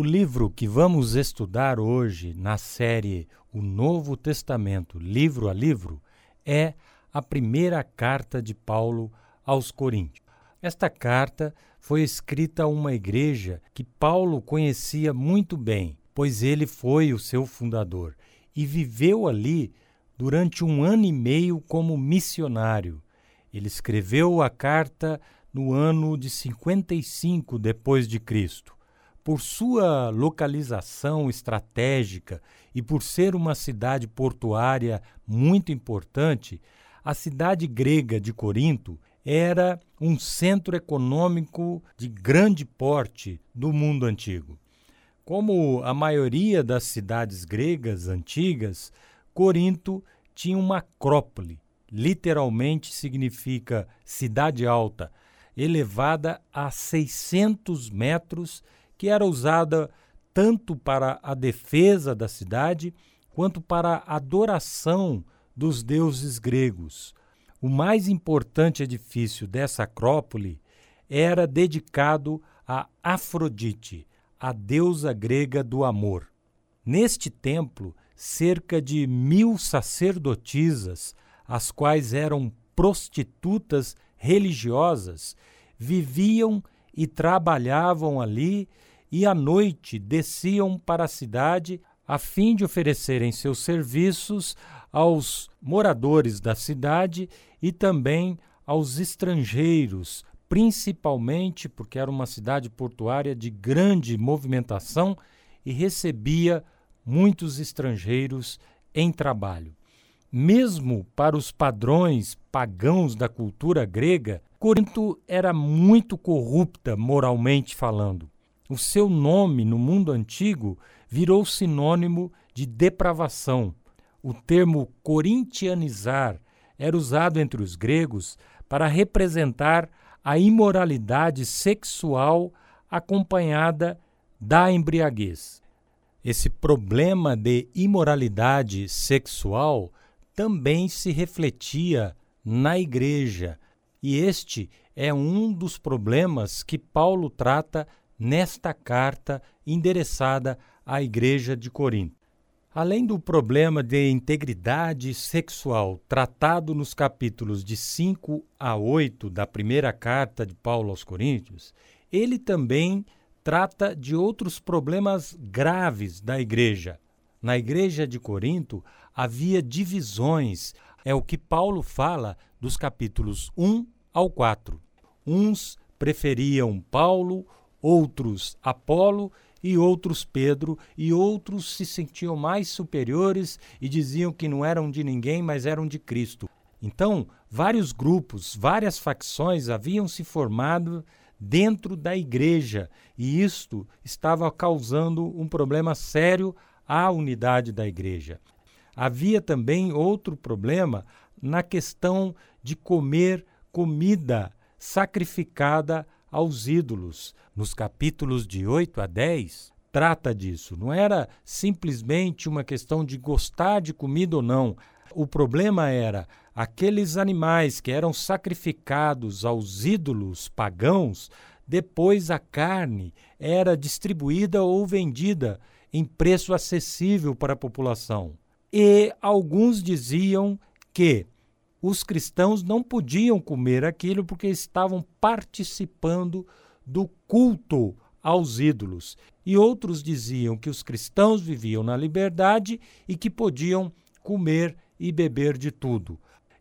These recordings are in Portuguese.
O livro que vamos estudar hoje na série O Novo Testamento, livro a livro, é a primeira carta de Paulo aos Coríntios. Esta carta foi escrita a uma igreja que Paulo conhecia muito bem, pois ele foi o seu fundador e viveu ali durante um ano e meio como missionário. Ele escreveu a carta no ano de 55 depois de Cristo por sua localização estratégica e por ser uma cidade portuária muito importante, a cidade grega de Corinto era um centro econômico de grande porte do mundo antigo. Como a maioria das cidades gregas antigas, Corinto tinha uma acrópole, literalmente significa cidade alta, elevada a 600 metros que era usada tanto para a defesa da cidade quanto para a adoração dos deuses gregos. O mais importante edifício dessa acrópole era dedicado a Afrodite, a deusa grega do amor. Neste templo, cerca de mil sacerdotisas, as quais eram prostitutas religiosas, viviam e trabalhavam ali e à noite desciam para a cidade a fim de oferecerem seus serviços aos moradores da cidade e também aos estrangeiros, principalmente porque era uma cidade portuária de grande movimentação e recebia muitos estrangeiros em trabalho. Mesmo para os padrões pagãos da cultura grega, Corinto era muito corrupta moralmente falando. O seu nome no mundo antigo virou sinônimo de depravação. O termo corintianizar era usado entre os gregos para representar a imoralidade sexual acompanhada da embriaguez. Esse problema de imoralidade sexual também se refletia na igreja, e este é um dos problemas que Paulo trata nesta carta endereçada à Igreja de Corinto. Além do problema de integridade sexual tratado nos capítulos de 5 a 8 da primeira carta de Paulo aos Coríntios, ele também trata de outros problemas graves da igreja. Na igreja de Corinto havia divisões, é o que Paulo fala dos capítulos 1 ao 4. Uns preferiam Paulo, outros Apolo e outros Pedro, e outros se sentiam mais superiores e diziam que não eram de ninguém, mas eram de Cristo. Então, vários grupos, várias facções haviam se formado dentro da igreja, e isto estava causando um problema sério à unidade da igreja. Havia também outro problema na questão de comer comida sacrificada aos ídolos. Nos capítulos de 8 a 10, trata disso. Não era simplesmente uma questão de gostar de comida ou não. O problema era aqueles animais que eram sacrificados aos ídolos pagãos, depois a carne era distribuída ou vendida em preço acessível para a população. E alguns diziam que os cristãos não podiam comer aquilo porque estavam participando do culto aos ídolos. E outros diziam que os cristãos viviam na liberdade e que podiam comer e beber de tudo.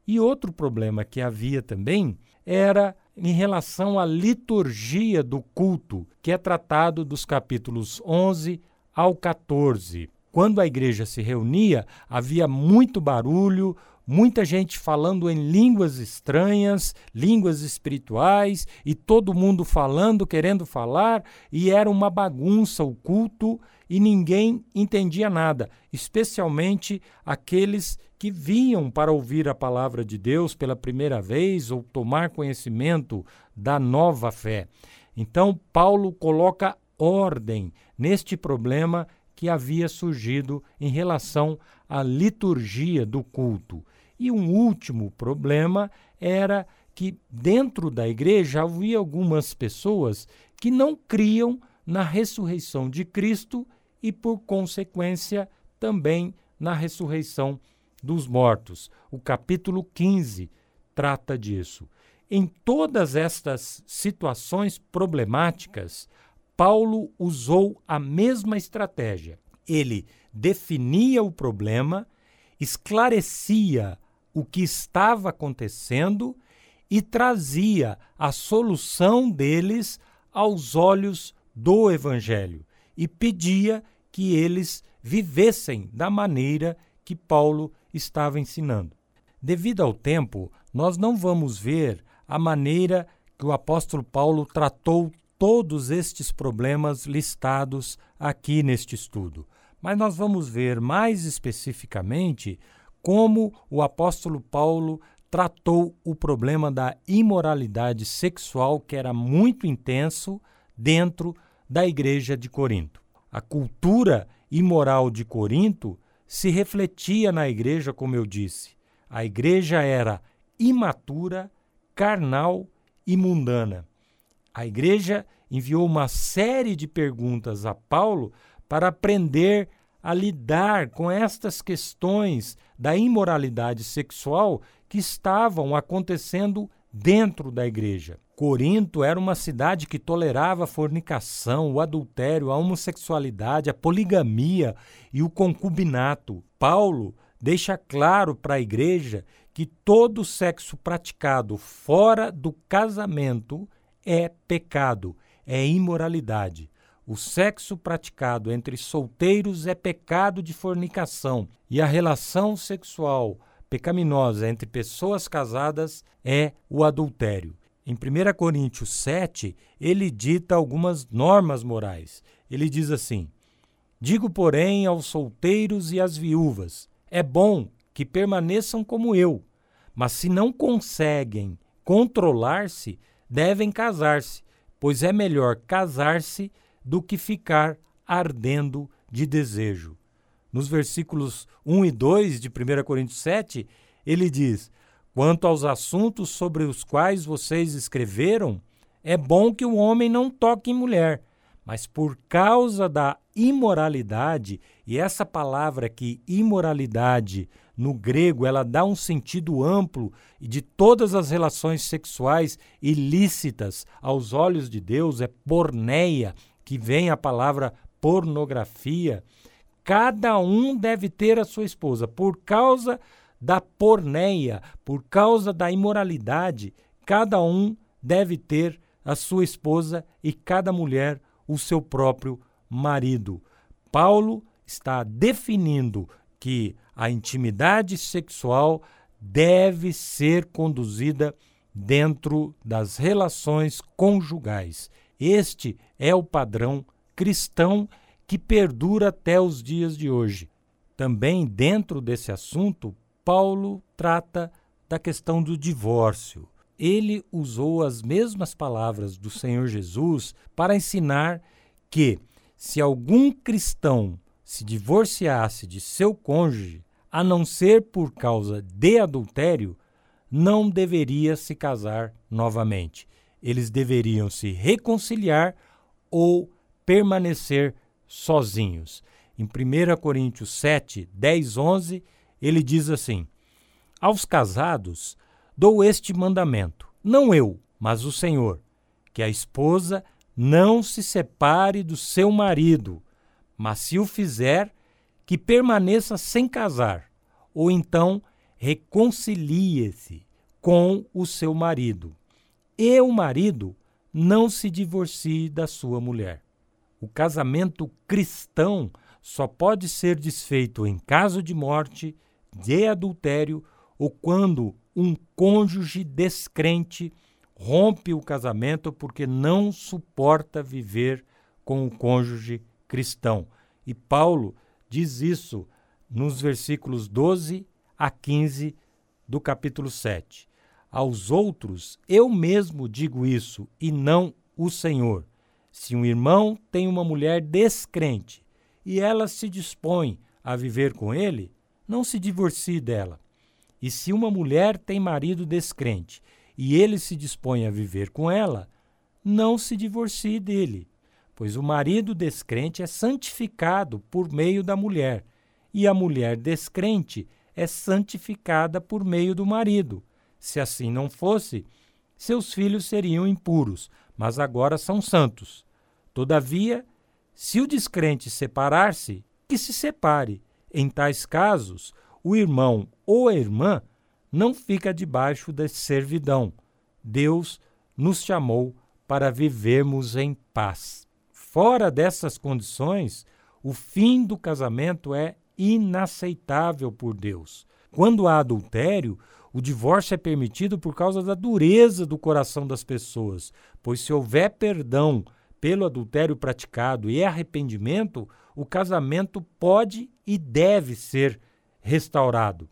E outro problema que havia também era em relação à liturgia do culto, que é tratado dos capítulos 11 ao 14. Quando a igreja se reunia, havia muito barulho, muita gente falando em línguas estranhas, línguas espirituais, e todo mundo falando, querendo falar, e era uma bagunça o culto e ninguém entendia nada, especialmente aqueles que vinham para ouvir a palavra de Deus pela primeira vez ou tomar conhecimento da nova fé. Então, Paulo coloca ordem neste problema que havia surgido em relação à liturgia do culto. E um último problema era que dentro da igreja havia algumas pessoas que não criam na ressurreição de Cristo e, por consequência, também na ressurreição dos mortos. O capítulo 15 trata disso. Em todas estas situações problemáticas, Paulo usou a mesma estratégia. Ele definia o problema, esclarecia o que estava acontecendo e trazia a solução deles aos olhos do Evangelho e pedia que eles vivessem da maneira que Paulo estava ensinando. Devido ao tempo, nós não vamos ver a maneira que o apóstolo Paulo tratou todos estes problemas listados aqui neste estudo. Mas nós vamos ver mais especificamente como o apóstolo Paulo tratou o problema da imoralidade sexual, que era muito intenso dentro da igreja de Corinto. A cultura imoral de Corinto se refletia na igreja, como eu disse. A igreja era imatura, carnal e mundana. A igreja enviou uma série de perguntas a Paulo para aprender a lidar com estas questões da imoralidade sexual que estavam acontecendo dentro da igreja. Corinto era uma cidade que tolerava a fornicação, o adultério, a homossexualidade, a poligamia e o concubinato. Paulo deixa claro para a igreja que todo sexo praticado fora do casamento é pecado, é imoralidade. O sexo praticado entre solteiros é pecado de fornicação e a relação sexual pecaminosa entre pessoas casadas é o adultério. Em 1 Coríntios 7, ele dita algumas normas morais. Ele diz assim: Digo, porém, aos solteiros e às viúvas: é bom que permaneçam como eu, mas se não conseguem controlar-se, devem casar-se, pois é melhor casar-se do que ficar ardendo de desejo. Nos versículos 1 e 2 de 1 Coríntios 7, ele diz: Quanto aos assuntos sobre os quais vocês escreveram, é bom que o homem não toque em mulher, mas por causa da imoralidade, e essa palavra aqui, imoralidade, no grego, ela dá um sentido amplo de todas as relações sexuais ilícitas aos olhos de Deus, é porneia, que vem a palavra pornografia, cada um deve ter a sua esposa. Por causa da porneia, por causa da imoralidade, cada um deve ter a sua esposa e cada mulher o seu próprio marido. Paulo está definindo que a intimidade sexual deve ser conduzida dentro das relações conjugais. Este é o padrão cristão que perdura até os dias de hoje. Também dentro desse assunto, Paulo trata da questão do divórcio. Ele usou as mesmas palavras do Senhor Jesus para ensinar que, se algum cristão se divorciasse de seu cônjuge, a não ser por causa de adultério, não deveria se casar novamente eles deveriam se reconciliar ou permanecer sozinhos. Em 1 Coríntios 7, 10, 11, ele diz assim: Aos casados dou este mandamento, não eu, mas o Senhor, que a esposa não se separe do seu marido, mas se o fizer, que permaneça sem casar, ou então reconcilie-se com o seu marido e o marido não se divorcie da sua mulher. O casamento cristão só pode ser desfeito em caso de morte, de adultério ou quando um cônjuge descrente rompe o casamento porque não suporta viver com o cônjuge cristão. E Paulo diz isso nos versículos 12 a 15 do capítulo 7. Aos outros eu mesmo digo isso e não o Senhor. Se um irmão tem uma mulher descrente e ela se dispõe a viver com ele, não se divorcie dela. E se uma mulher tem marido descrente e ele se dispõe a viver com ela, não se divorcie dele. pois o marido descrente é santificado por meio da mulher, e a mulher descrente é santificada por meio do marido. Se assim não fosse, seus filhos seriam impuros, mas agora são santos. Todavia, se o descrente separar-se, que se separe. Em tais casos, o irmão ou a irmã não fica debaixo da servidão. Deus nos chamou para vivermos em paz. Fora dessas condições, o fim do casamento é inaceitável por Deus. Quando há adultério, o divórcio é permitido por causa da dureza do coração das pessoas, pois se houver perdão pelo adultério praticado e arrependimento, o casamento pode e deve ser restaurado.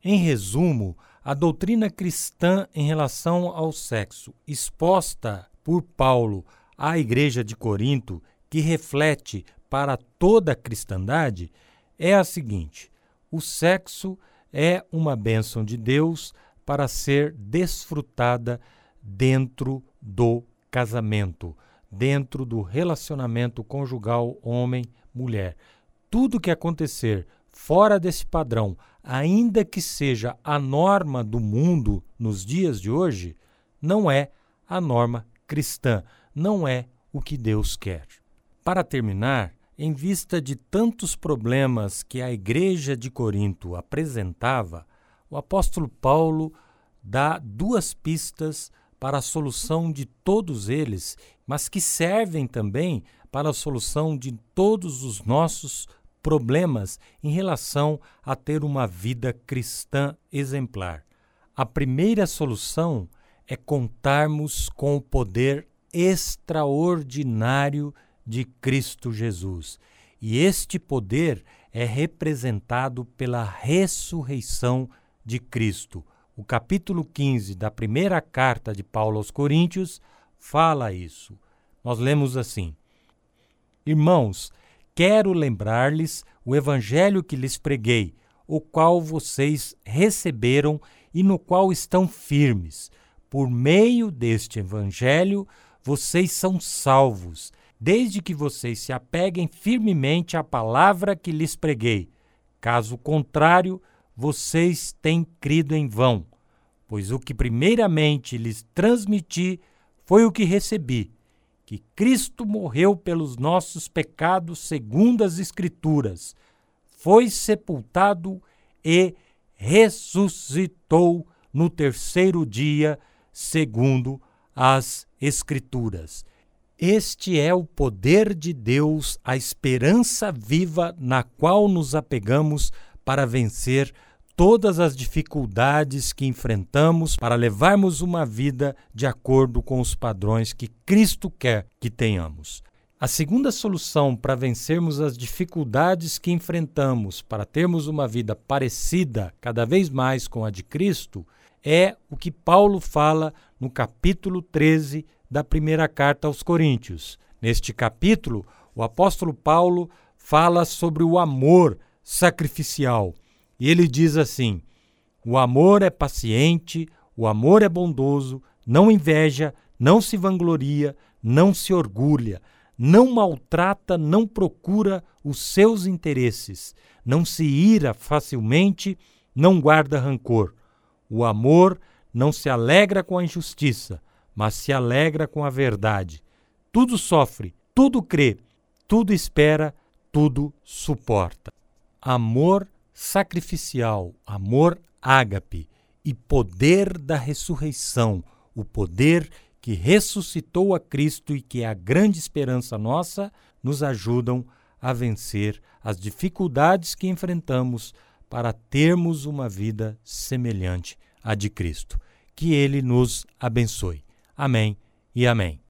Em resumo, a doutrina cristã em relação ao sexo, exposta por Paulo à igreja de Corinto, que reflete para toda a cristandade, é a seguinte: o sexo é uma bênção de Deus para ser desfrutada dentro do casamento, dentro do relacionamento conjugal homem-mulher. Tudo que acontecer fora desse padrão, ainda que seja a norma do mundo nos dias de hoje, não é a norma cristã, não é o que Deus quer. Para terminar, em vista de tantos problemas que a igreja de Corinto apresentava, o apóstolo Paulo dá duas pistas para a solução de todos eles, mas que servem também para a solução de todos os nossos problemas em relação a ter uma vida cristã exemplar. A primeira solução é contarmos com o poder extraordinário de Cristo Jesus. E este poder é representado pela ressurreição de Cristo. O capítulo 15 da primeira carta de Paulo aos Coríntios fala isso. Nós lemos assim: Irmãos, quero lembrar-lhes o evangelho que lhes preguei, o qual vocês receberam e no qual estão firmes. Por meio deste evangelho, vocês são salvos desde que vocês se apeguem firmemente à palavra que lhes preguei. Caso contrário, vocês têm crido em vão, pois o que primeiramente lhes transmiti foi o que recebi, que Cristo morreu pelos nossos pecados segundo as Escrituras, foi sepultado e ressuscitou no terceiro dia, segundo as Escrituras. Este é o poder de Deus, a esperança viva na qual nos apegamos para vencer todas as dificuldades que enfrentamos para levarmos uma vida de acordo com os padrões que Cristo quer que tenhamos. A segunda solução para vencermos as dificuldades que enfrentamos para termos uma vida parecida cada vez mais com a de Cristo é o que Paulo fala no capítulo 13 da primeira carta aos Coríntios. Neste capítulo, o apóstolo Paulo fala sobre o amor sacrificial. E ele diz assim: O amor é paciente, o amor é bondoso, não inveja, não se vangloria, não se orgulha, não maltrata, não procura os seus interesses, não se ira facilmente, não guarda rancor. O amor não se alegra com a injustiça, mas se alegra com a verdade. Tudo sofre, tudo crê, tudo espera, tudo suporta. Amor sacrificial, amor ágape e poder da ressurreição, o poder que ressuscitou a Cristo e que é a grande esperança nossa, nos ajudam a vencer as dificuldades que enfrentamos para termos uma vida semelhante à de Cristo. Que Ele nos abençoe. Amém e amém.